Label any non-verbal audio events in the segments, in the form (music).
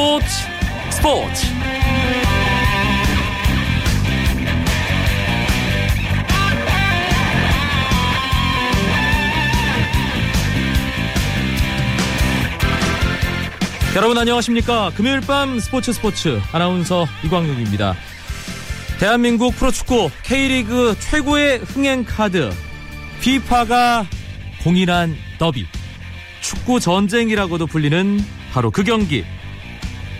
스포츠. 스포츠. 여러분 안녕하십니까? 금요일 밤 스포츠 스포츠. 아나운서 이광용입니다. 대한민국 프로축구 K리그 최고의 흥행 카드. 피파가 공인한 더비. 축구 전쟁이라고도 불리는 바로 그 경기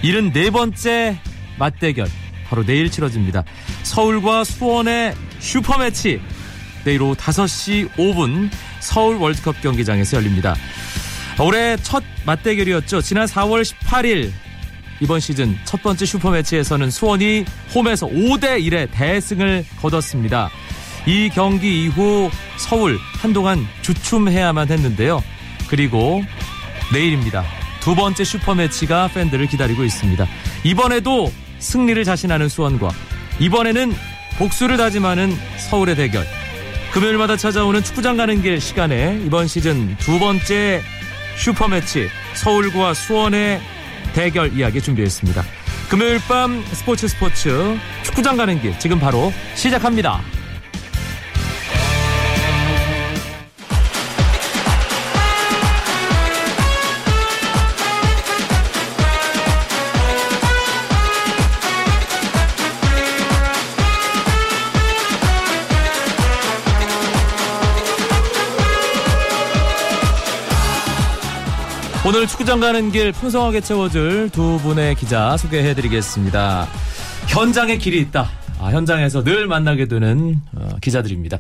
74번째 맞대결 바로 내일 치러집니다. 서울과 수원의 슈퍼매치 내일 오후 5시 5분 서울 월드컵 경기장에서 열립니다. 올해 첫 맞대결이었죠. 지난 4월 18일 이번 시즌 첫 번째 슈퍼매치에서는 수원이 홈에서 5대 1의 대승을 거뒀습니다. 이 경기 이후 서울 한동안 주춤해야만 했는데요. 그리고 내일입니다. 두 번째 슈퍼매치가 팬들을 기다리고 있습니다. 이번에도 승리를 자신하는 수원과 이번에는 복수를 다짐하는 서울의 대결. 금요일마다 찾아오는 축구장 가는 길 시간에 이번 시즌 두 번째 슈퍼매치 서울과 수원의 대결 이야기 준비했습니다. 금요일 밤 스포츠 스포츠 축구장 가는 길 지금 바로 시작합니다. 오늘 축구장 가는 길 풍성하게 채워줄 두 분의 기자 소개해드리겠습니다. 현장에 길이 있다. 아, 현장에서 늘 만나게 되는 어, 기자들입니다.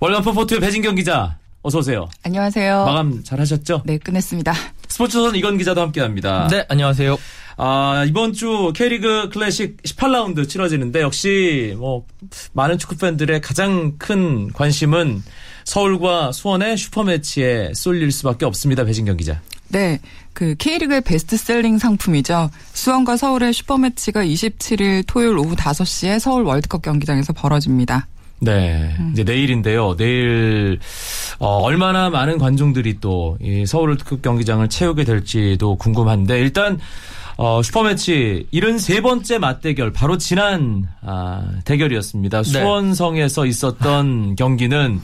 월간 포포트의 배진경 기자, 어서 오세요. 안녕하세요. 마감 잘 하셨죠? 네, 끝냈습니다. 스포츠선 이건 기자도 함께합니다. 네, 안녕하세요. 아, 이번 주 K리그 클래식 18라운드 치러지는데 역시 뭐 많은 축구 팬들의 가장 큰 관심은 서울과 수원의 슈퍼매치에 쏠릴 수밖에 없습니다. 배진경 기자. 네, 그 K리그의 베스트셀링 상품이죠. 수원과 서울의 슈퍼매치가 27일 토요일 오후 5시에 서울 월드컵 경기장에서 벌어집니다. 네, 이제 내일인데요. 내일 어, 얼마나 많은 관중들이 또 이 서울 월드컵 경기장을 채우게 될지도 궁금한데 일단 어, 슈퍼매치 73번째 맞대결 바로 지난 아, 대결이었습니다. 네. 수원성에서 있었던 (laughs) 경기는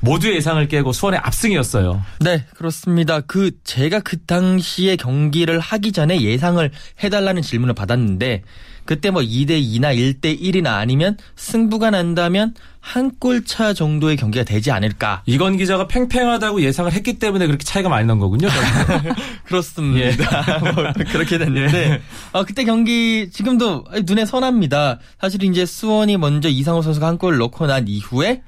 모두의 예상을 깨고 수원의 압승이었어요. 네, 그렇습니다. 그 제가 그 당시에 경기를 하기 전에 예상을 해달라는 질문을 받았는데 그때 뭐 2대 2나 1대 1이나 아니면 승부가 난다면 한 골 차 정도의 경기가 되지 않을까. 이건 기자가 팽팽하다고 예상을 했기 때문에 그렇게 차이가 많이 난 거군요. (laughs) 그렇습니다. (laughs) 뭐 그렇게 됐는데 어, 그때 경기 지금도 눈에 선합니다. 사실 이제 수원이 먼저 이상호 선수가 한 골을 넣고 난 이후에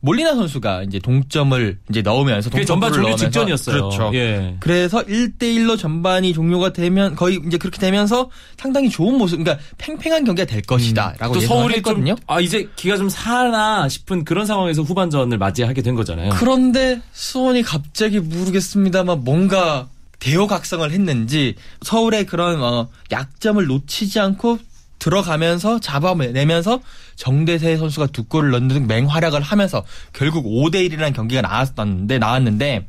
몰리나 선수가 이제 동점을 이제 넣으면서 그게 전반 종료 직전이었어요. 그렇죠. 예. 그래서 1대1로 전반이 종료가 되면 거의 이제 그렇게 되면서 상당히 좋은 모습, 그러니까 팽팽한 경기가 될 것이다. 라고 음. 또 예상을 서울이 했거든요. 좀, 아, 이제 기가 좀 사나 싶은 그런 상황에서 후반전을 맞이하게 된 거잖아요. 그런데 수원이 갑자기 모르겠습니다만 뭔가 대호각성을 했는지 서울의 그런 어, 약점을 놓치지 않고 들어가면서 잡아내면서 정대세 선수가 두 골을 넣는 등 맹활약을 하면서 결국 5대 1이라는 경기가 나왔었는데 나왔는데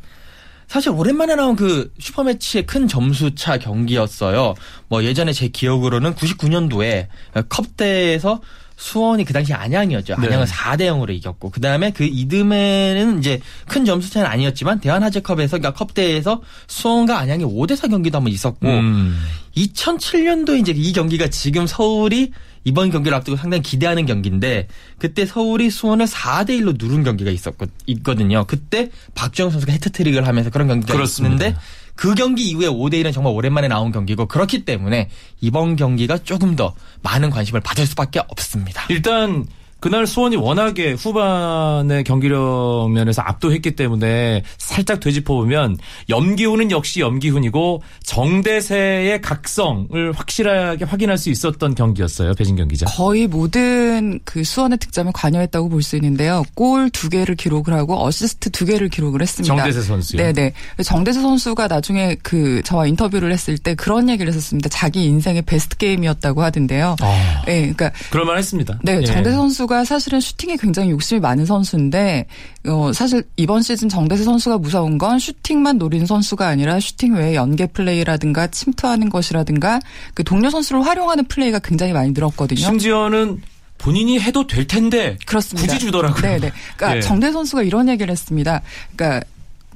사실 오랜만에 나온 그 슈퍼매치의 큰 점수차 경기였어요. 뭐 예전에 제 기억으로는 99년도에 컵대에서 수원이 그 당시 안양이었죠. 네. 안양은 4대 0으로 이겼고 그 다음에 그 이듬해는 이제 큰 점수 차는 아니었지만 대한하제컵에서 그러니까 컵대에서 수원과 안양이 5대 4 경기도 한번 있었고 음. 2007년도에 이제 이 경기가 지금 서울이 이번 경기를 앞두고 상당히 기대하는 경기인데 그때 서울이 수원을 4대 1로 누른 경기가 있었거 있거든요. 그때 박주영 선수가 해트트릭을 하면서 그런 경기가 그렇습니다. 있었는데 그 경기 이후에 5대 1은 정말 오랜만에 나온 경기고 그렇기 때문에 이번 경기가 조금 더 많은 관심을 받을 수밖에 없습니다. 일단 그날 수원이 워낙에 후반의 경기력 면에서 압도했기 때문에 살짝 되짚어보면 염기훈은 역시 염기훈이고 정대세의 각성을 확실하게 확인할 수 있었던 경기였어요. 배진경 기자. 거의 모든 그 수원의 득점에 관여했다고 볼 수 있는데요. 골 두 개를 기록을 하고 어시스트 두 개를 기록을 했습니다. 정대세 선수요. 네네. 정대세 선수가 나중에 그 저와 인터뷰를 했을 때 그런 얘기를 했었습니다. 자기 인생의 베스트 게임이었다고 하던데요. 아, 네, 그러니까 그럴만했습니다. 네, 예. 정대세 선수가 선수가 사실은 슈팅에 굉장히 욕심이 많은 선수인데 어, 사실 이번 시즌 정대세 선수가 무서운 건 슈팅만 노리는 선수가 아니라 슈팅 외에 연계 플레이라든가 침투하는 것이라든가 그 동료 선수를 활용하는 플레이가 굉장히 많이 늘었거든요. 심지어는 본인이 해도 될 텐데 그렇습니다. 굳이 주더라고요. 네네. 그러니까 예. 정대 선수가 이런 얘기를 했습니다. 그러니까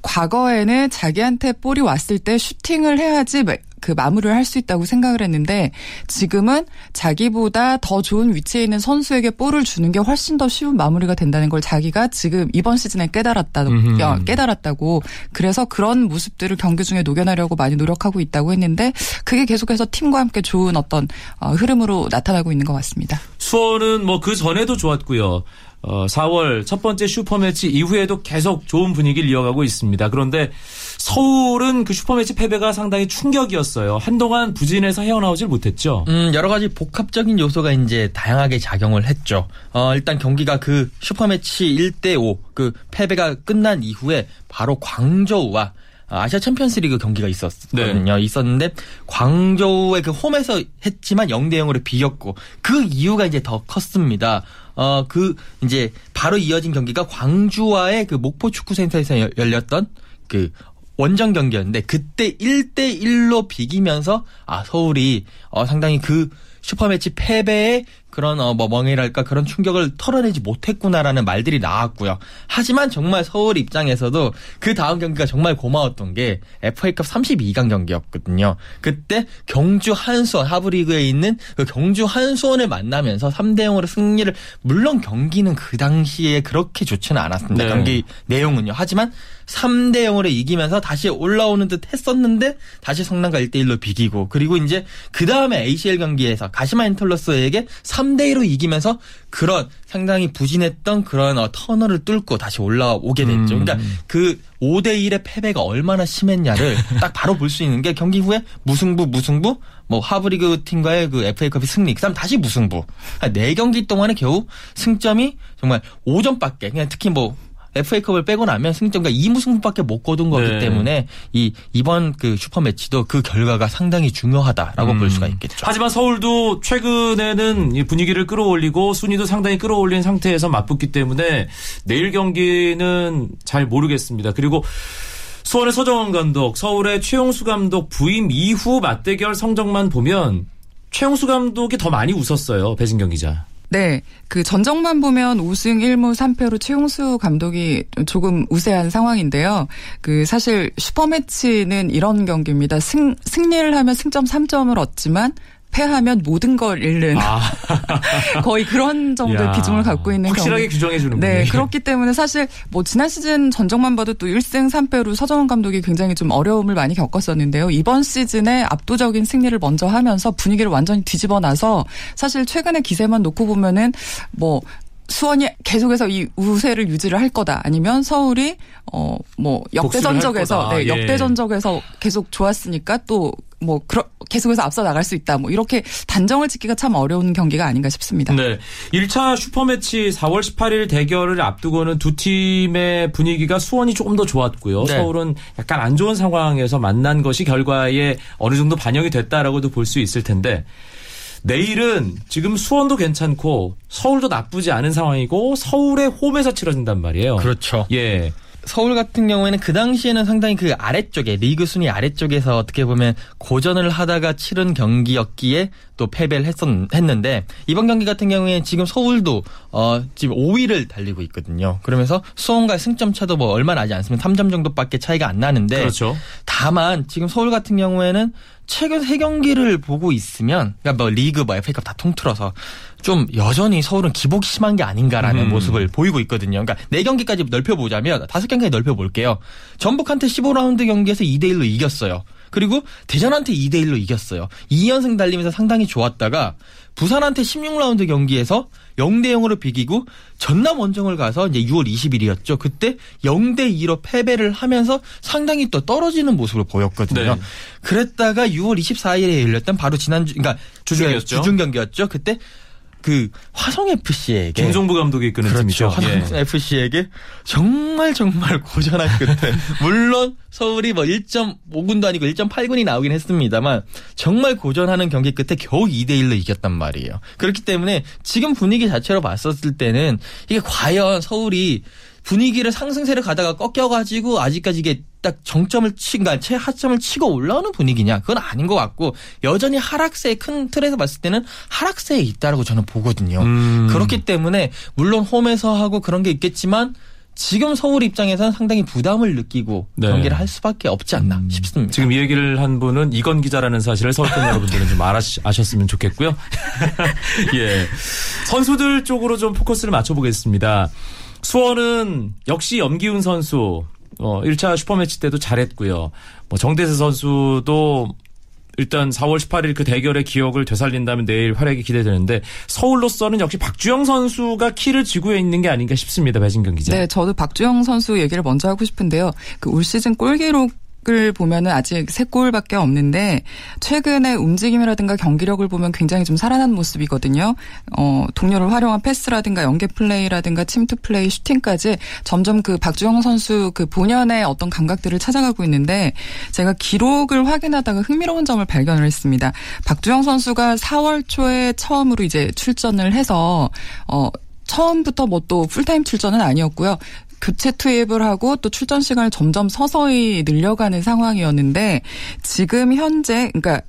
과거에는 자기한테 볼이 왔을 때 슈팅을 해야지 마- 그 마무리를 할 수 있다고 생각을 했는데 지금은 자기보다 더 좋은 위치에 있는 선수에게 볼을 주는 게 훨씬 더 쉬운 마무리가 된다는 걸 자기가 지금 이번 시즌에 깨달았다 음흠. 어, 깨달았다고 그래서 그런 모습들을 경기 중에 녹여내려고 많이 노력하고 있다고 했는데 그게 계속해서 팀과 함께 좋은 어떤 어, 흐름으로 나타나고 있는 것 같습니다. 수원은 뭐 그 전에도 좋았고요. 어, 4월 첫 번째 슈퍼매치 이후에도 계속 좋은 분위기를 이어가고 있습니다. 그런데 서울은 그 슈퍼매치 패배가 상당히 충격이었어요. 한동안 부진해서 헤어나오질 못했죠. 음, 여러 가지 복합적인 요소가 이제 다양하게 작용을 했죠. 어, 일단 경기가 그 슈퍼매치 1대 5 그 패배가 끝난 이후에 바로 광저우와 아시아 챔피언스리그 경기가 있었거든요. 있었는데 광저우의 그 홈에서 했지만 0대 0으로 비겼고 그 이유가 이제 더 컸습니다. 어, 그 이제 바로 이어진 경기가 광주와의 그 목포 축구센터에서 열- 열렸던 그 원정 경기였는데 그때 1대 1로 비기면서 아 서울이 어 상당히 그 슈퍼매치 패배의 그런 어 뭐 멍해랄까 그런 충격을 털어내지 못했구나라는 말들이 나왔고요. 하지만 정말 서울 입장에서도 그 다음 경기가 정말 고마웠던 게 FA컵 32강 경기였거든요. 그때 경주 한수원 하브리그에 있는 그 경주 한수원을 만나면서 3대 0으로 승리를 물론 경기는 그 당시에 그렇게 좋지는 않았습니다. 네. 경기 내용은요. 하지만 3대 0으로 이기면서 다시 올라오는 듯 했었는데 다시 성남과 1대 1로 비기고 그리고 이제 그 다음에 ACL 경기에서 가시마 인터러스에게 3대 1로 이기면서 그런 상당히 부진했던 그런 어, 터널을 뚫고 다시 올라오게 됐죠. 음. 그러니까 그 5대 1의 패배가 얼마나 심했냐를 (laughs) 딱 바로 볼 수 있는 게 경기 후에 무승부 무승부 뭐 하브리그 팀과의 그 FA컵이 승리 그다음 다시 무승부 한 4경기 동안에 겨우 승점이 정말 5점밖에 그냥 특히 뭐 FA컵을 빼고 나면 승점과 2무승부밖에 못 거둔 거기 네. 때문에 이 이번 그 슈퍼 매치도 그 결과가 상당히 중요하다라고 음. 볼 수가 있겠죠. 하지만 서울도 최근에는 이 분위기를 끌어올리고 순위도 상당히 끌어올린 상태에서 맞붙기 때문에 내일 경기는 잘 모르겠습니다. 그리고 수원의 서정원 감독, 서울의 최용수 감독 부임 이후 맞대결 성적만 보면 최용수 감독이 더 많이 웃었어요. 배진경 기자. 네, 그 전적만 보면 우승 1무 3패로 최용수 감독이 조금 우세한 상황인데요. 그 사실 슈퍼매치는 이런 경기입니다. 승 승리를 하면 승점 3점을 얻지만 패하면 모든 걸 잃는 아, (laughs) 거의 그런 정도의 야, 비중을 갖고 있는 확실하게. 규정해 주는군요. 네, 그렇기 때문에 사실 뭐 지난 시즌 전적만 봐도 또 1승 3패로 서정원 감독이 굉장히 좀 어려움을 많이 겪었었는데요. 이번 시즌에 압도적인 승리를 먼저 하면서 분위기를 완전히 뒤집어 놔서 사실 최근의 기세만 놓고 보면은 뭐 수원이 계속해서 이 우세를 유지를 할 거다. 아니면 서울이 어 뭐 역대 전적에서. 네, 예. 역대 전적에서 계속 좋았으니까 또 뭐 계속해서 앞서 나갈 수 있다. 뭐 이렇게 단정을 짓기가 참 어려운 경기가 아닌가 싶습니다. 네. 1차 슈퍼매치 4월 18일 대결을 앞두고는 두 팀의 분위기가 수원이 조금 더 좋았고요. 네. 서울은 약간 안 좋은 상황에서 만난 것이 결과에 어느 정도 반영이 됐다라고도 볼 수 있을 텐데 내일은 지금 수원도 괜찮고 서울도 나쁘지 않은 상황이고 서울의 홈에서 치러진단 말이에요. 그렇죠. 예. 서울 같은 경우에는 그 당시에는 상당히 그 아래쪽에 리그 순위 아래쪽에서 어떻게 보면 고전을 하다가 치른 경기였기에 또 패배를 했었, 했는데 이번 경기 같은 경우에 지금 서울도 어 지금 5위를 달리고 있거든요. 그러면서 수원과의 승점 차도 뭐 얼마 나지 않습니다. 3점 정도밖에 차이가 안 나는데 그렇죠. 다만 지금 서울 같은 경우에는 최근 세 경기를 보고 있으면 그러니까 뭐 리그 뭐 FA컵 다 통틀어서 좀 여전히 서울은 기복이 심한 게 아닌가라는 음. 모습을 보이고 있거든요. 그러니까 네 경기까지 넓혀 보자면 다섯 경기까지 넓혀 볼게요. 전북한테 15라운드 경기에서 2대 1로 이겼어요. 그리고 대전한테 2대 1로 이겼어요. 2연승 달리면서 상당히 좋았다가 부산한테 16라운드 경기에서 0대 0으로 비기고 전남 원정을 가서 이제 6월 20일이었죠. 그때 0대 2로 패배를 하면서 상당히 또 떨어지는 모습을 보였거든요. 네. 그랬다가 6월 24일에 열렸던 바로 지난주 그러니까 주중이었죠. 주중 경기였죠. 그때 그 화성 FC에게 김종부 감독이 이끄는 그렇죠. 팀이죠. 화성 예. FC에게 정말 정말 고전한 (laughs) 끝에 물론 서울이 뭐 1.5군도 아니고 1.8군이 나오긴 했습니다만 정말 고전하는 경기 끝에 겨우 2대 1로 이겼단 말이에요. 그렇기 때문에 지금 분위기 자체로 봤었을 때는 이게 과연 서울이 분위기를 상승세를 가다가 꺾여가지고 아직까지 이게 딱 정점을 친, 그러니까 최하점을 치고 올라오는 분위기냐? 그건 아닌 것 같고 여전히 하락세의 큰 틀에서 봤을 때는 하락세에 있다라고 저는 보거든요. 음. 그렇기 때문에 물론 홈에서 하고 그런 게 있겠지만 지금 서울 입장에서는 상당히 부담을 느끼고 네. 경기를 할 수밖에 없지 않나 싶습니다. 지금 이 얘기를 한 분은 이건 기자라는 사실을 서울팬 여러분들은 좀 알아시, 아셨으면 좋겠고요. (laughs) 예. 선수들 쪽으로 좀 포커스를 맞춰보겠습니다. 수원은 역시 염기훈 선수, 어, 1차 슈퍼매치 때도 잘했고요. 뭐 정대세 선수도 일단 4월 18일 그 대결의 기억을 되살린다면 내일 활약이 기대되는데 서울로서는 역시 박주영 선수가 키를 쥐고 있는 게 아닌가 싶습니다. 배진경 기자. 네, 저도 박주영 선수 얘기를 먼저 하고 싶은데요. 그 올 시즌 골 기록 을 보면은 아직 세 골밖에 없는데 최근의 움직임이라든가 경기력을 보면 굉장히 좀 살아난 모습이거든요. 어, 동료를 활용한 패스라든가 연계 플레이라든가 침투 플레이, 슈팅까지 점점 그 박주영 선수 그 본연의 어떤 감각들을 찾아가고 있는데 제가 기록을 확인하다가 흥미로운 점을 발견을 했습니다. 박주영 선수가 4월 초에 처음으로 이제 출전을 해서 어 처음부터 뭐 또 풀타임 출전은 아니었고요. 교체 투입을 하고 또 출전 시간을 점점 서서히 늘려가는 상황이었는데 지금 현재 그러니까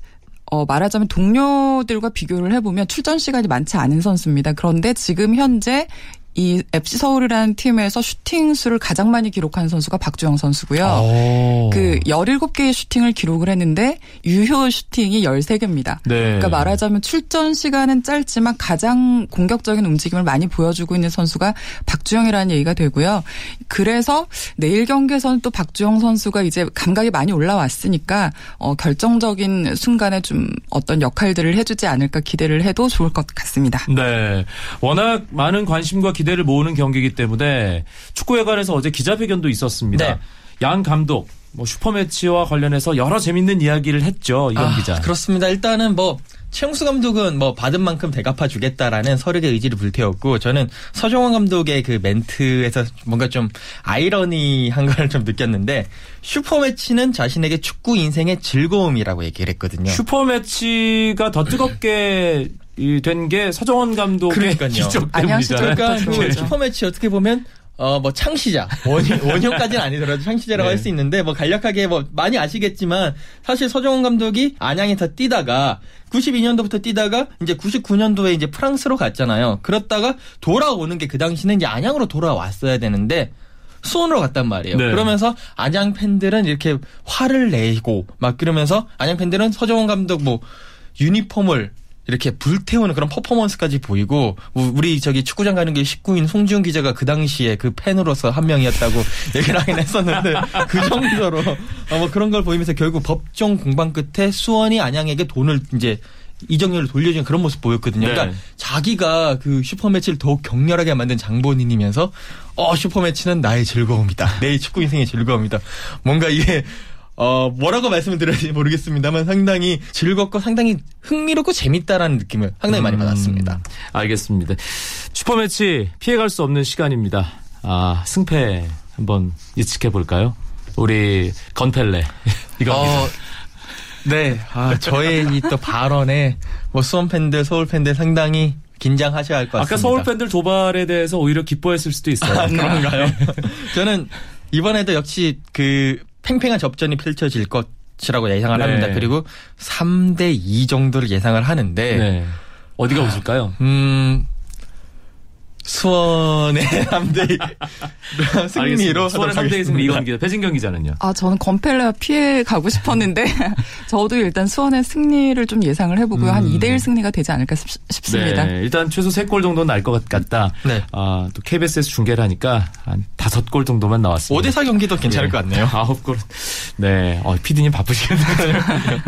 어 말하자면 동료들과 비교를 해보면 출전 시간이 많지 않은 선수입니다. 그런데 지금 현재 이 FC 서울이라는 팀에서 슈팅 수를 가장 많이 기록한 선수가 박주영 선수고요. 오. 그 17개의 슈팅을 기록을 했는데 유효 슈팅이 13개입니다. 네. 그러니까 말하자면 출전 시간은 짧지만 가장 공격적인 움직임을 많이 보여주고 있는 선수가 박주영이라는 얘기가 되고요. 그래서 내일 경기에서는 또 박주영 선수가 이제 감각이 많이 올라왔으니까 어, 결정적인 순간에 좀 어떤 역할들을 해주지 않을까 기대를 해도 좋을 것 같습니다. 네. 워낙 많은 관심과 기 대를 모으는 경기이기 때문에 축구에 관해서 어제 기자회견도 있었습니다. 네. 양 감독, 뭐 슈퍼매치와 관련해서 여러 재밌는 이야기를 했죠. 이건 아, 기자. 그렇습니다. 일단은 뭐 최용수 감독은 뭐 받은 만큼 대갚아 주겠다라는 서력의 의지를 불태웠고 저는 서정원 감독의 그 멘트에서 뭔가 좀 아이러니한 걸 좀 느꼈는데 슈퍼매치는 자신에게 축구 인생의 즐거움이라고 얘기를 했거든요. 슈퍼매치가 더 뜨겁게 된게 서정원 감독의 그러니까요. 기적 때문이잖아요. 그러니까 그 그렇죠. 슈퍼매치 어떻게 보면 어 뭐 창시자 원년 (laughs) 원년까지는 아니더라도 창시자라고 네. 할수 있는데 뭐 간략하게 뭐 많이 아시겠지만 사실 서정원 감독이 안양에서 뛰다가 92년도부터 뛰다가 이제 99년도에 이제 프랑스로 갔잖아요. 그렇다가 돌아오는 게 그 당시는 이제 안양으로 돌아왔어야 되는데 수원으로 갔단 말이에요. 네. 그러면서 안양 팬들은 이렇게 화를 내고 막 그러면서 안양 팬들은 서정원 감독 뭐 유니폼을 이렇게 불태우는 그런 퍼포먼스까지 보이고 우- 우리 저기 축구장 가는 게 19인 송지훈 기자가 그 당시에 그 팬으로서 한 명이었다고 (laughs) 얘기를 하긴 했었는데 그 정도로 어, 뭐 그런 걸 보이면서 결국 법정 공방 끝에 수원이 안양에게 돈을 이제 이정렬을 돌려주는 그런 모습 보였거든요. 네. 그러니까 자기가 그 슈퍼매치를 더욱 격렬하게 만든 장본인이면서 어 슈퍼매치는 나의 즐거움이다. (laughs) 내 축구 인생의 즐거움이다. 뭔가 이게 어 뭐라고 말씀을 드려야 될지 모르겠습니다만 상당히 즐겁고 상당히 흥미롭고 재밌다라는 느낌을 상당히 많이 받았습니다. 음, 알겠습니다. 슈퍼매치 피해갈 수 없는 시간입니다. 아, 승패 한번 예측해 볼까요? 우리 건펠레. (laughs) 이거 어, 네, 아, 저의 이 또 발언에 뭐 수원 팬들, 서울 팬들 상당히 긴장하셔야 할 것 같습니다. 아까 서울 팬들 도발에 대해서 오히려 기뻐했을 수도 있어요. 아, 그런가요? (laughs) 저는 이번에도 역시 그 팽팽한 접전이 펼쳐질 것이라고 예상을 네. 합니다. 그리고 3대 2 정도를 예상을 하는데 네. 어디가 웃을까요? 음 수원의 (laughs) 3대 승리로 수원의 3대2 승리 이건 기자. 배진경 기자는요. 아, 저는 건펠레와 피해 가고 싶었는데, (laughs) 저도 일단 수원의 승리를 좀 예상을 해보고요. 한 음. 2대1 승리가 되지 않을까 싶, 싶습니다. 네, 일단 최소 3골 정도는 날 것 같다. 네. 아, 또 KBS에서 중계를 하니까 한 5골 정도만 나왔습니다. 5대4 경기도 괜찮을 예. 것 같네요. (laughs) 아홉 골. 네. 어, 피디님 바쁘시겠네요.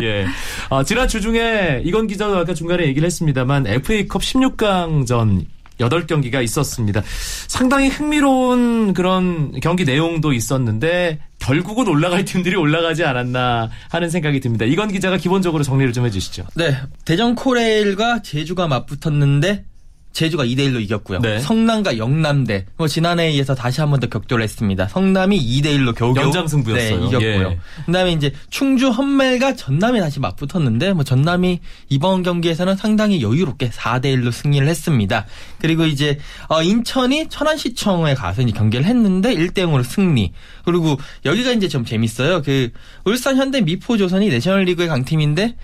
예. 아, 지난 주 중에 이건 기자도 아까 중간에 얘기를 했습니다만 FA컵 16강전 8경기가 있었습니다. 상당히 흥미로운 그런 경기 내용도 있었는데 결국은 올라갈 팀들이 올라가지 않았나 하는 생각이 듭니다. 이건 기자가 기본적으로 정리를 좀 해주시죠. 네, 대전 코레일과 제주가 맞붙었는데 제주가 2대 1로 이겼고요. 네. 성남과 영남대. 뭐 지난해에 이어서 다시 한 번 더 격돌을 했습니다. 성남이 2대 1로 겨우겨우 연장 승부였어요. 네, 이겼고요. 예. 그다음에 이제 충주 헌멜과 전남이 다시 맞붙었는데 뭐 전남이 이번 경기에서는 상당히 여유롭게 4대 1로 승리를 했습니다. 그리고 이제 어, 인천이 천안시청에 가서 이제 경기를 했는데 1대 0으로 승리. 그리고 여기가 이제 좀 재밌어요. 그 울산 현대 미포조선이 내셔널리그의 강팀인데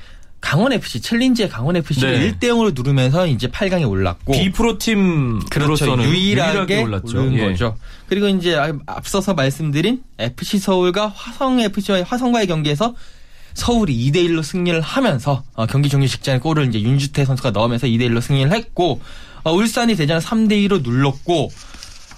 강원 FC 챌린지의 강원 FC를 네. 1대 0으로 누르면서 이제 8강에 올랐고 비프로 그렇죠. 팀으로서는 유일하게, 올랐죠. 예. 거죠. 그리고 이제 아- 앞서서 말씀드린 FC 서울과 화성 FC와의 화성과의 경기에서 서울이 2대 1로 승리를 하면서 어, 경기 종료 직전에 골을 이제 윤주태 선수가 넣으면서 2대 1로 승리를 했고 어, 울산이 대전을 3대 2로 눌렀고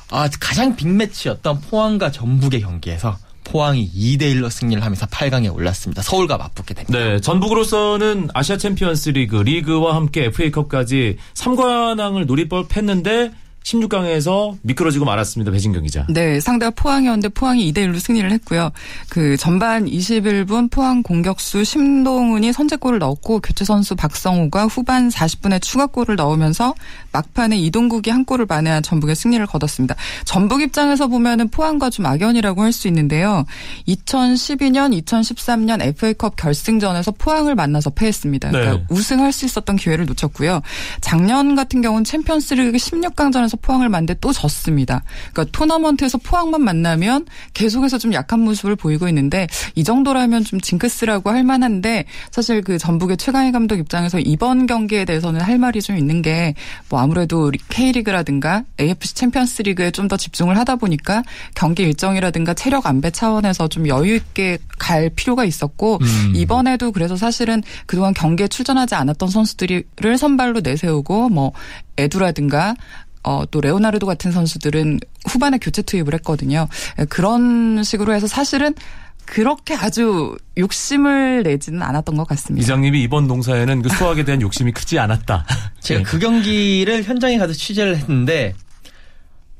아, 가장 빅매치였던 포항과 전북의 경기에서 포항이 2대 1로 승리를 하면서 8강에 올랐습니다. 서울과 맞붙게 됩니다. 네, 전북으로서는 아시아 챔피언스 리그, 리그와 함께 FA컵까지 3관왕을 노릴 뻔했는데 16강에서 미끄러지고 말았습니다. 배진경 기자. 네, 상대가 포항이었는데 포항이 2대 1로 승리를 했고요. 그 전반 21분 포항 공격수 심동훈이 선제골을 넣었고 교체 선수 박성우가 후반 40분에 추가골을 넣으면서 막판에 이동국이 한 골을 만회한 전북의 승리를 거뒀습니다. 전북 입장에서 보면은 포항과 좀 악연이라고 할 수 있는데요. 2012년, 2013년 FA컵 결승전에서 포항을 만나서 패했습니다. 그러니까 네. 우승할 수 있었던 기회를 놓쳤고요. 작년 같은 경우는 챔피언스리그 16강전에서 포항을 만났는데 또 졌습니다. 그러니까 토너먼트에서 포항만 만나면 계속해서 좀 약한 모습을 보이고 있는데 이 정도라면 좀 징크스라고 할 만한데 사실 그 전북의 최강희 감독 입장에서 이번 경기에 대해서는 할 말이 좀 있는 게 뭐 아무래도 K리그라든가 AFC 챔피언스 리그에 좀 더 집중을 하다 보니까 경기 일정이라든가 체력 안배 차원에서 좀 여유 있게 갈 필요가 있었고 음. 이번에도 그래서 사실은 그동안 경기에 출전하지 않았던 선수들을 선발로 내세우고 뭐 에두라든가 어, 또 레오나르도 같은 선수들은 후반에 교체 투입을 했거든요. 예, 그런 식으로 해서 사실은 그렇게 아주 욕심을 내지는 않았던 것 같습니다. 이장님이 이번 농사에는 그 수학에 대한 욕심이 크지 않았다. (laughs) 제가 예. 그 경기를 현장에 가서 취재를 했는데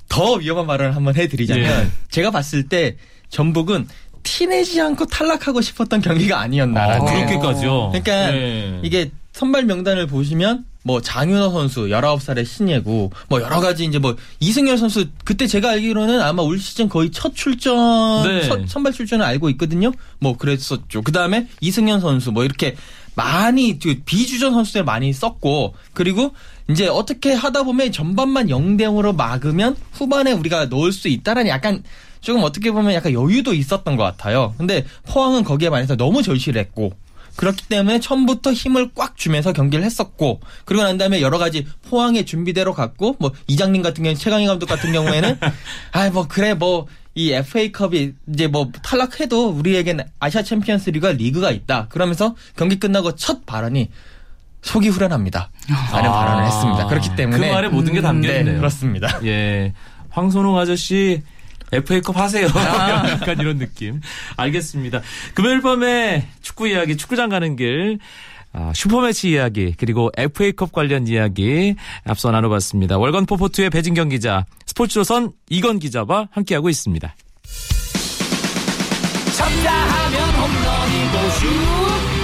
더 위험한 말을 한번 해드리자면 예. 제가 봤을 때 전북은 티내지 않고 탈락하고 싶었던 경기가 아니었나라는 아, 네. 그렇게까지요. 그러니까 예. 이게 선발 명단을 보시면 뭐 장윤호 선수 19살의 신예고 뭐 여러 가지 이제 뭐 이승열 선수 그때 제가 알기로는 아마 올 시즌 거의 첫 출전 네. 첫 선발 출전을 알고 있거든요. 뭐 그랬었죠. 그다음에 이승현 선수 뭐 이렇게 많이 그 비주전 선수들 많이 썼고 그리고 이제 어떻게 하다 보면 전반만 0대 0으로 막으면 후반에 우리가 넣을 수 있다라는 약간 조금 어떻게 보면 약간 여유도 있었던 것 같아요. 근데 포항은 거기에 반해서 너무 절실했고 그렇기 때문에 처음부터 힘을 꽉 주면서 경기를 했었고 그리고 난 다음에 여러 가지 포항의 준비대로 갔고 뭐 이장님 같은 경우 최강희 감독 같은 경우에는 (laughs) 아 뭐 그래 뭐 이 FA컵이 이제 뭐 탈락해도 우리에겐 아시아 챔피언스리그가 리그가 있다. 그러면서 경기 끝나고 첫 발언이 속이 후련합니다. 라는 아. 발언을 했습니다. 그렇기 때문에 그 말에 모든 게 담겨 네, 있네요. 그렇습니다. 예. 황선홍 아저씨 FA컵 하세요. 아. (laughs) 약간 이런 느낌. 알겠습니다. 금요일 밤에 축구 이야기, 축구장 가는 길. 아, 슈퍼매치 이야기 그리고 FA컵 관련 이야기 앞서 나눠봤습니다. 월간 포포투의 배진경 기자, 스포츠조선 이건 기자와 함께하고 있습니다. 쳤다 하면 홈런이고 슛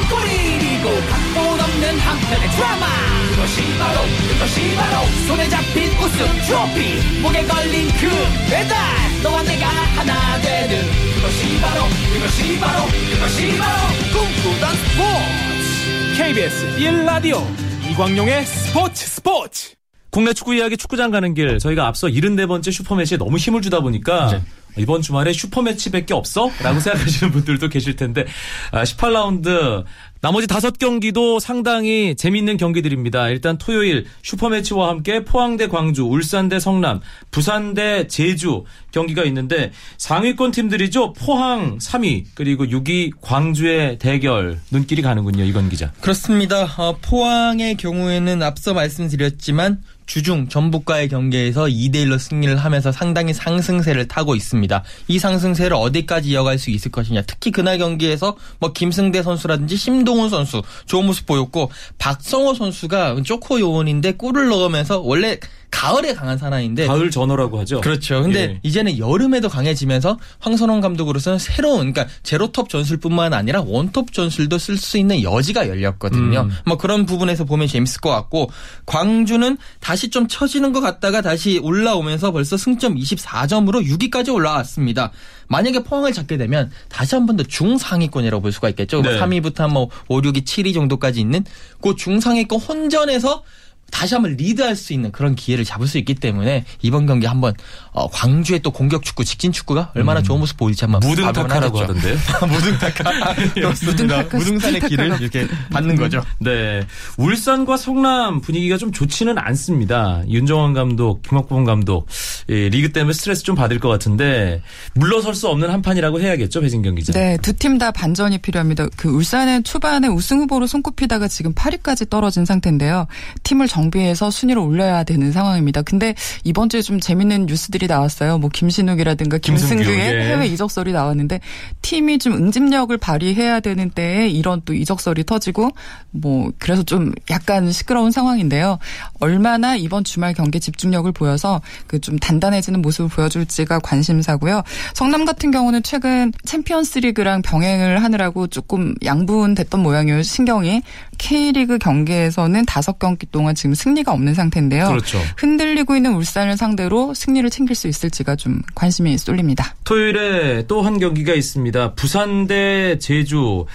골이고 각본 없는 한편의 드라마 그것이 바로 그것이 바로 손에 잡힌 우승 트로피. 목에 걸린 그 배달 너와 내가 하나 되는. 그것이 바로 그것이 바로 그것이 바로 꿈꾸던 스포츠. KBS 1라디오 이광용의 스포츠 스포츠. 국내 축구 이야기 축구장 가는 길 저희가 앞서 74번째 슈퍼매치에 너무 힘을 주다 보니까 네. 이번 주말에 슈퍼매치밖에 없어? 라고 생각하시는 분들도 계실 텐데 18라운드 나머지 다섯 경기도 상당히 재밌는 경기들입니다. 일단 토요일 슈퍼매치와 함께 포항대 광주, 울산대 성남, 부산대 제주 경기가 있는데 상위권 팀들이죠. 포항 3위 그리고 6위 광주의 대결 눈길이 가는군요. 이건 기자. 그렇습니다. 어, 포항의 경우에는 앞서 말씀드렸지만 주중 전북과의 경기에서 2대 1로 승리를 하면서 상당히 상승세를 타고 있습니다. 이 상승세를 어디까지 이어갈 수 있을 것이냐. 특히 그날 경기에서 뭐 김승대 선수라든지 심동훈 선수 좋은 모습 보였고 박성호 선수가 쪼코 요원인데 골을 넣으면서 원래 가을에 강한 사나이인데 가을 전어라고 하죠. 그렇죠. 근데 예. 이제는 여름에도 강해지면서 황선홍 감독으로서는 새로운 그러니까 제로톱 전술뿐만 아니라 원톱 전술도 쓸 수 있는 여지가 열렸거든요. 음. 뭐 그런 부분에서 보면 재밌을 것 같고 광주는 다시 좀 처지는 것 같다가 다시 올라오면서 벌써 승점 24점으로 6위까지 올라왔습니다. 만약에 포항을 잡게 되면 다시 한 번 더 중상위권이라고 볼 수가 있겠죠. 네. 3위부터 뭐 5, 6위, 7위 정도까지 있는 그 중상위권 혼전에서 다시 한번 리드할 수 있는 그런 기회를 잡을 수 있기 때문에 이번 경기 한번 어, 광주의 또 공격 축구, 직진 축구가 얼마나 좋은 모습 보일지 한번 무등타카라고 하던데요. (laughs) 무등타카 그렇습니다. (laughs) 무등타카, 무등산의 길을. 이렇게 받는 거죠. 네. 울산과 성남 분위기가 좀 좋지는 않습니다. 윤정환 감독, 김학범 감독, 예, 리그 때문에 스트레스 좀 받을 것 같은데, 물러설 수 없는 한 판이라고 해야겠죠, 배진경 기자. 네, 두 팀 다 반전이 필요합니다. 그 울산은 초반에 우승 후보로 손꼽히다가 지금 8위까지 떨어진 상태인데요. 팀을 정비해서 순위를 올려야 되는 상황입니다. 근데 이번 주에 좀 재밌는 뉴스들이 나왔어요. 뭐 김신욱이라든가 김승규, 김승규의 예. 해외 이적설이 나왔는데 팀이 좀 응집력을 발휘해야 되는 때에 이런 또 이적설이 터지고 뭐 그래서 좀 약간 시끄러운 상황인데요. 얼마나 이번 주말 경기 집중력을 보여서 그 좀 단단해지는 모습을 보여줄지가 관심사고요. 성남 같은 경우는 최근 챔피언스리그랑 병행을 하느라고 조금 양분됐던 모양이에요. 신경이 K리그 경기에서는 다섯 경기 동안 지금 승리가 없는 상태인데요. 그렇죠. 흔들리고 있는 울산을 상대로 승리를 챙길 수 있을지가 좀 관심이 쏠립니다. 토요일에 또 한 경기가 있습니다. 부산 대 제주.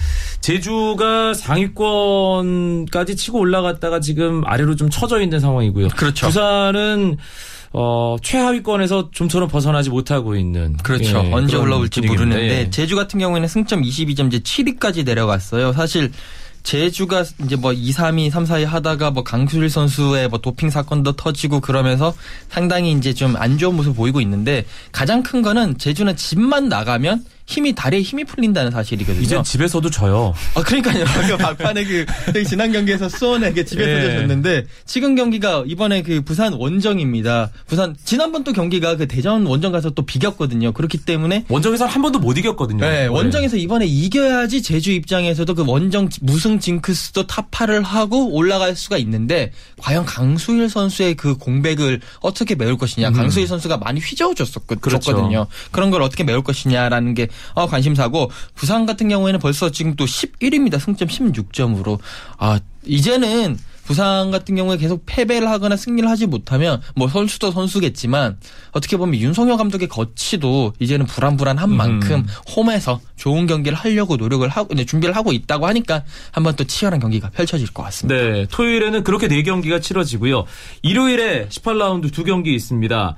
제주가 상위권까지 치고 올라갔다가 지금 아래로 좀 처져 있는 상황이고요. 그렇죠. 부산은 어, 최하위권에서 좀처럼 벗어나지 못하고 있는. 그렇죠. 예, 언제 올라올지 분위기인데. 모르는데 제주 같은 경우에는 승점 22점 이제 7위까지 내려갔어요. 사실 제주가 이제 뭐 2, 3위, 3, 4위 하다가 뭐 강수일 선수의 뭐 도핑 사건도 터지고 그러면서 상당히 이제 좀 안 좋은 모습을 보이고 있는데 가장 큰 거는 제주는 집만 나가면 힘이 다리에 힘이 풀린다는 사실이거든요. 이제 집에서도 져요. 아 그러니까요. (laughs) 그 막판에 그 지난 경기에서 수원에게 집에서 예. 졌는데 지금 경기가 이번에 그 부산 원정입니다. 부산 지난번 또 경기가 그 대전 원정 가서 또 비겼거든요. 그렇기 때문에 원정에서 한 번도 못 이겼거든요. 네, 원정에서 이번에 이겨야지 제주 입장에서도 그 원정 무승 징크스도 타파를 하고 올라갈 수가 있는데 과연 강수일 선수의 그 공백을 어떻게 메울 것이냐. 강수일 선수가 많이 휘저어줬었거든요. 그렇죠. 그런 걸 어떻게 메울 것이냐라는 게 어, 관심사고 부산 같은 경우에는 벌써 지금 또 11위입니다. 승점 16점으로. 아, 이제는 부산 같은 경우에 계속 패배를 하거나 승리를 하지 못하면 뭐 선수도 선수겠지만 어떻게 보면 윤성효 감독의 거치도 이제는 불안불안한 만큼 홈에서 좋은 경기를 하려고 노력을 하고 이제 준비를 하고 있다고 하니까 한번 또 치열한 경기가 펼쳐질 것 같습니다. 네, 토요일에는 그렇게 네 경기가 치러지고요. 일요일에 18라운드 두 경기 있습니다.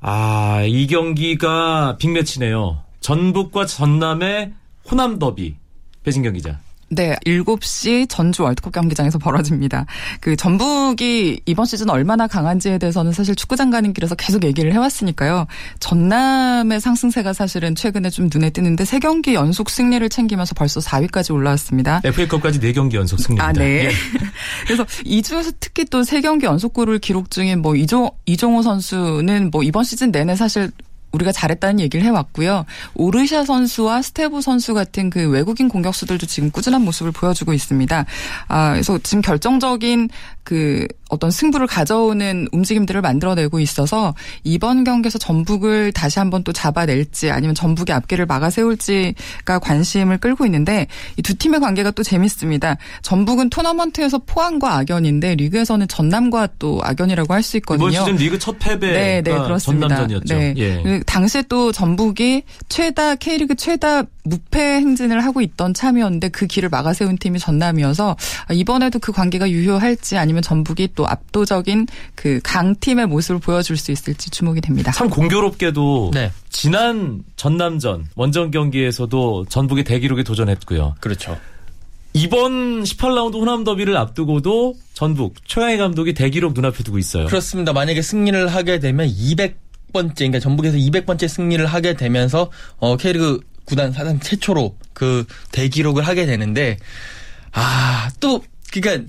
아, 이 경기가 빅매치네요. 전북과 전남의 호남 더비. 배진경 기자. 네, 7시 전주 월드컵 경기장에서 벌어집니다. 그 전북이 이번 시즌 얼마나 강한지에 대해서는 사실 축구장 가는 길에서 계속 얘기를 해왔으니까요. 전남의 상승세가 사실은 최근에 좀 눈에 띄는데 세 경기 연속 승리를 챙기면서 벌써 4위까지 올라왔습니다. FA컵까지 네 경기 연속 승리입니다. 아, 네. 예. (laughs) 그래서 이 중에서 특히 또 세 경기 연속골을 기록 중인 뭐 이종 이종호 선수는 뭐 이번 시즌 내내 사실 우리가 잘했다는 얘기를 해왔고요. 오르샤 선수와 스테보 선수 같은 그 외국인 공격수들도 지금 꾸준한 모습을 보여주고 있습니다. 아, 그래서 지금 결정적인 그 어떤 승부를 가져오는 움직임들을 만들어내고 있어서 이번 경기에서 전북을 다시 한번 또 잡아낼지 아니면 전북의 앞길을 막아 세울지가 관심을 끌고 있는데 이 두 팀의 관계가 또 재밌습니다. 전북은 토너먼트에서 포항과 악연인데 리그에서는 전남과 또 악연이라고 할 수 있거든요. 이번 시즌 리그 첫 패배가 네, 네, 그렇습니다. 전남전이었죠. 네. 예. 그 당시에 또 전북이 최다 K리그 최다 무패 행진을 하고 있던 참이었는데 그 길을 막아세운 팀이 전남이어서 이번에도 그 관계가 유효할지 아니면 전북이 또 압도적인 그 강팀의 모습을 보여줄 수 있을지 주목이 됩니다. 참 공교롭게도 네. 지난 전남전 원정 경기에서도 전북이 대기록에 도전했고요. 그렇죠. 이번 18라운드 호남 더비를 앞두고도 전북 최양희 감독이 대기록 눈앞에 두고 있어요. 그렇습니다. 만약에 승리를 하게 되면 200 번째, 그러니까 전북에서 200번째 승리를 하게 되면서 어, K리그 구단 사상 최초로 그 대기록을 하게 되는데 아, 또 그러니까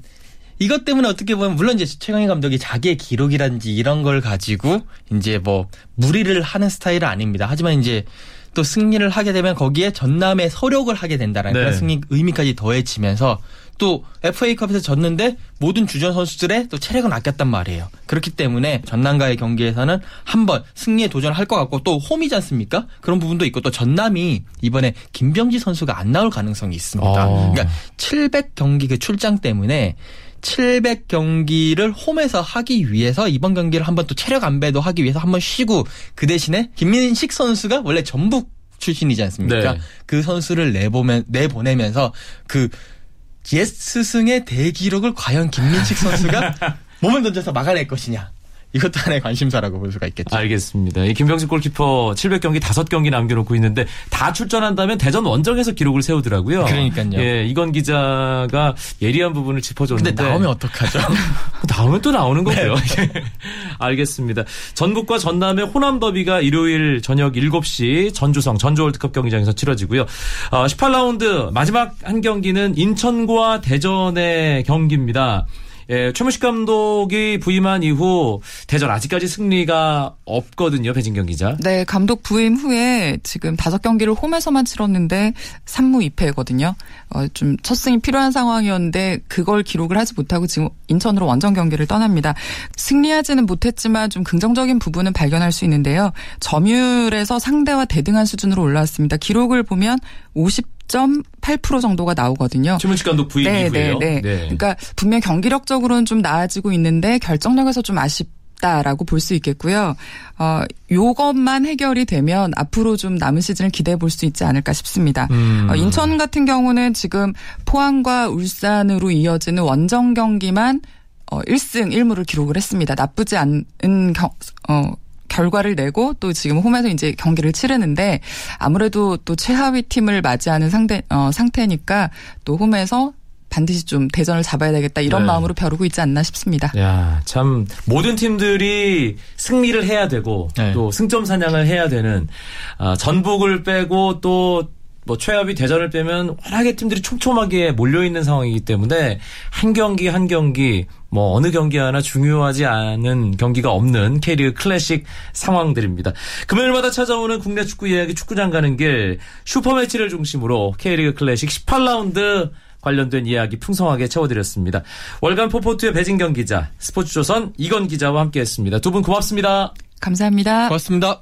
이것 때문에 어떻게 보면 물론 이제 최강희 감독이 자기의 기록이라든지 이런 걸 가지고 이제 뭐 무리를 하는 스타일은 아닙니다. 하지만 이제 또 승리를 하게 되면 거기에 전남의 서력을 하게 된다라는 네. 그런 승리 의미까지 더해지면서 또 FA컵에서 졌는데 모든 주전 선수들의 또 체력은 아꼈단 말이에요. 그렇기 때문에 전남과의 경기에서는 한번 승리에 도전을 할것 같고 또 홈이지 않습니까? 그런 부분도 있고 또 전남이 이번에 김병지 선수가 안 나올 가능성이 있습니다. 어. 그러니까 700경기 그 출장 때문에 700 경기를 홈에서 하기 위해서 이번 경기를 한번 또 체력 안배도 하기 위해서 한번 쉬고 그 대신에 김민식 선수가 원래 전북 출신이지 않습니까? 네. 그 선수를 내보면 내보내면서 그 옛 스승의 대기록을 과연 김민식 선수가 (laughs) 몸을 던져서 막아낼 것이냐. 이것도 하나의 관심사라고 볼 수가 있겠죠. 알겠습니다. 이 김병식 골키퍼 700경기 5경기 남겨놓고 있는데 다 출전한다면 대전 원정에서 기록을 세우더라고요. 그러니까요. 예, 이건 기자가 예리한 부분을 짚어줬는데 근데 나오면 어떡하죠? (laughs) 나오면 또 나오는 거고요. (laughs) 알겠습니다. 전북과 전남의 호남 더비가 일요일 저녁 7시 전주성 전주 월드컵 경기장에서 치러지고요. 어, 18라운드 마지막 한 경기는 인천과 대전의 경기입니다. 예, 최무식 감독이 부임한 이후 대전 아직까지 승리가 없거든요. 배진경 기자. 네, 감독 부임 후에 지금 다섯 경기를 홈에서만 치렀는데 3무 2패거든요. 어, 좀 첫 승이 필요한 상황이었는데 그걸 기록을 하지 못하고 지금 인천으로 원정 경기를 떠납니다. 승리하지는 못했지만 좀 긍정적인 부분은 발견할 수 있는데요. 점유율에서 상대와 대등한 수준으로 올라왔습니다. 기록을 보면 50.8% 정도가 나오거든요. 최무식 감독 부임 네, 이후에요. 네, 네. 그러니까 분명 경기력적으로는 좀 나아지고 있는데 결정력에서 좀 아쉽 다라고 볼 수 있겠고요. 어, 요것만 해결이 되면 앞으로 좀 남은 시즌을 기대해 볼 수 있지 않을까 싶습니다. 음. 어, 인천 같은 경우는 지금 포항과 울산으로 이어지는 원정 경기만 어, 1승 1무를 기록을 했습니다. 나쁘지 않은 경, 어, 결과를 내고 또 지금 홈에서 이제 경기를 치르는데 아무래도 또 최하위 팀을 맞이하는 상대 어, 상태니까 또 홈에서 반드시 좀 대전을 잡아야 되겠다 이런 네. 마음으로 벼르고 있지 않나 싶습니다. 야, 참 모든 팀들이 승리를 해야 되고 네. 또 승점 사냥을 해야 되는 아, 전북을 빼고 또 뭐 최하위 대전을 빼면 워낙에 팀들이 촘촘하게 몰려 있는 상황이기 때문에 한 경기 한 경기 뭐 어느 경기 하나 중요하지 않은 경기가 없는 K리그 클래식 상황들입니다. 금요일마다 찾아오는 국내 축구 이야기 축구장 가는 길 슈퍼매치를 중심으로 K리그 클래식 18라운드 관련된 이야기 풍성하게 채워드렸습니다. 월간 포포트의 배진경 기자, 스포츠조선 이건 기자와 함께했습니다. 두 분 고맙습니다. 감사합니다. 고맙습니다.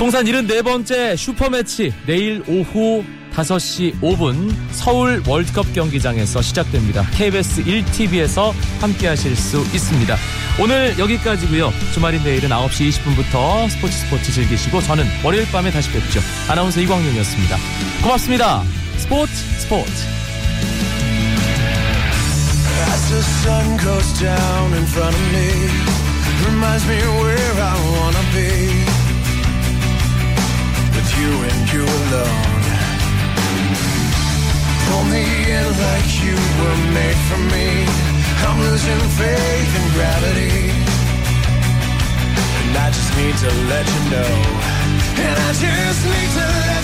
통산 74번째 슈퍼매치 내일 오후 5시 5분 서울 월드컵 경기장에서 시작됩니다. KBS 1TV에서 함께 하실 수 있습니다. 오늘 여기까지고요. 주말인 내일은 9시 20분부터 스포츠 스포츠 즐기시고 저는 월요일 밤에 다시 뵙죠. 아나운서 이광용이었습니다. 고맙습니다. 스포츠 스포츠. You and you alone. Pull me in like you were made for me. I'm losing faith in gravity. And I just need to let you know. And I just need to let